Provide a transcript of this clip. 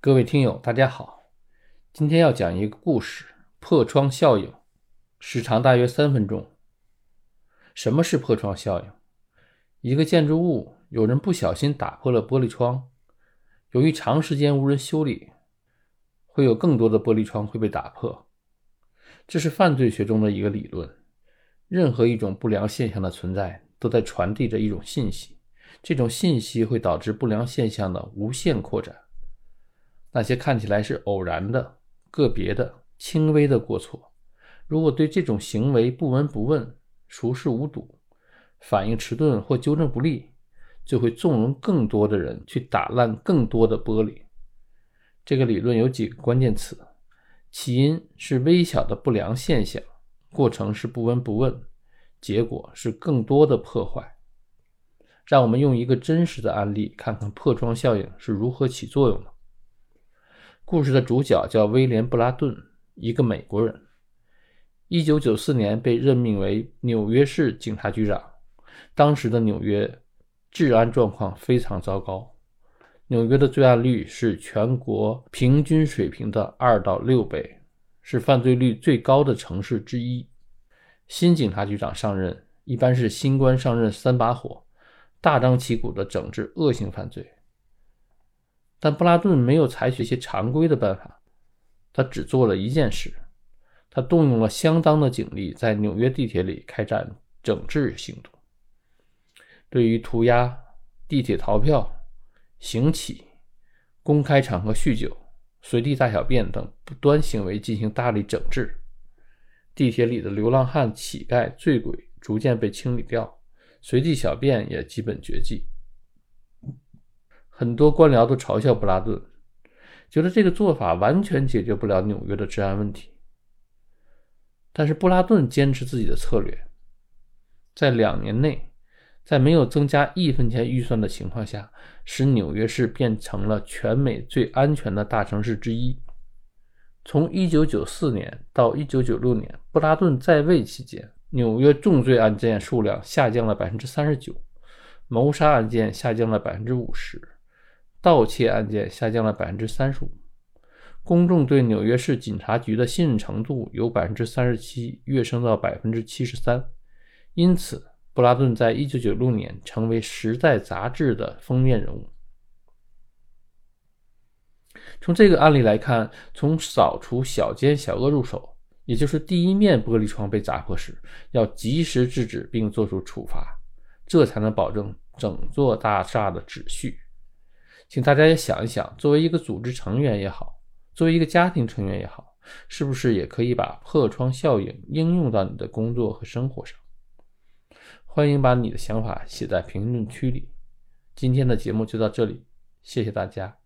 各位听友，大家好，今天要讲一个故事——破窗效应，时长大约三分钟。什么是破窗效应？一个建筑物有人不小心打破了玻璃窗，由于长时间无人修理，会有更多的玻璃窗会被打破。这是犯罪学中的一个理论。任何一种不良现象的存在，都在传递着一种信息，这种信息会导致不良现象的无限扩展。那些看起来是偶然的、个别的、轻微的过错，如果对这种行为不闻不问、熟视无睹，反应迟钝或纠正不力，就会纵容更多的人去打烂更多的玻璃。这个理论有几个关键词：起因是微小的不良现象，过程是不闻不问，结果是更多的破坏。让我们用一个真实的案例，看看破窗效应是如何起作用的。故事的主角叫威廉·布拉顿，一个美国人。一九九四年被任命为纽约市警察局长。当时的纽约治安状况非常糟糕，纽约的罪案率是全国平均水平的二到六倍，是犯罪率最高的城市之一。新警察局长上任，一般是新官上任三把火，大张旗鼓地整治恶性犯罪。但布拉顿没有采取一些常规的办法，他只做了一件事：他动用了相当的警力，在纽约地铁里开展整治行动。对于涂鸦、地铁逃票、行乞、公开场合酗酒、随地大小便等不端行为进行大力整治。地铁里的流浪汉、乞丐、醉鬼逐渐被清理掉，随地小便也基本绝迹。很多官僚都嘲笑布拉顿，觉得这个做法完全解决不了纽约的治安问题。但是布拉顿坚持自己的策略，在两年内，在没有增加一分钱预算的情况下，使纽约市变成了全美最安全的大城市之一。从1994年到1996年，布拉顿在位期间，纽约重罪案件数量下降了39%，谋杀案件下降了50%。盗窃案件下降了百分之三十五，公众对纽约市警察局的信任程度由百分之三十七跃升到百分之七十三，因此布拉顿在一九九六年成为《时代》杂志的封面人物。从这个案例来看，从扫除小奸小恶入手，也就是第一面玻璃窗被砸破时，要及时制止并作出处罚，这才能保证整座大厦的秩序。请大家也想一想，作为一个组织成员也好，作为一个家庭成员也好，是不是也可以把破窗效应应用到你的工作和生活上？欢迎把你的想法写在评论区里。今天的节目就到这里，谢谢大家。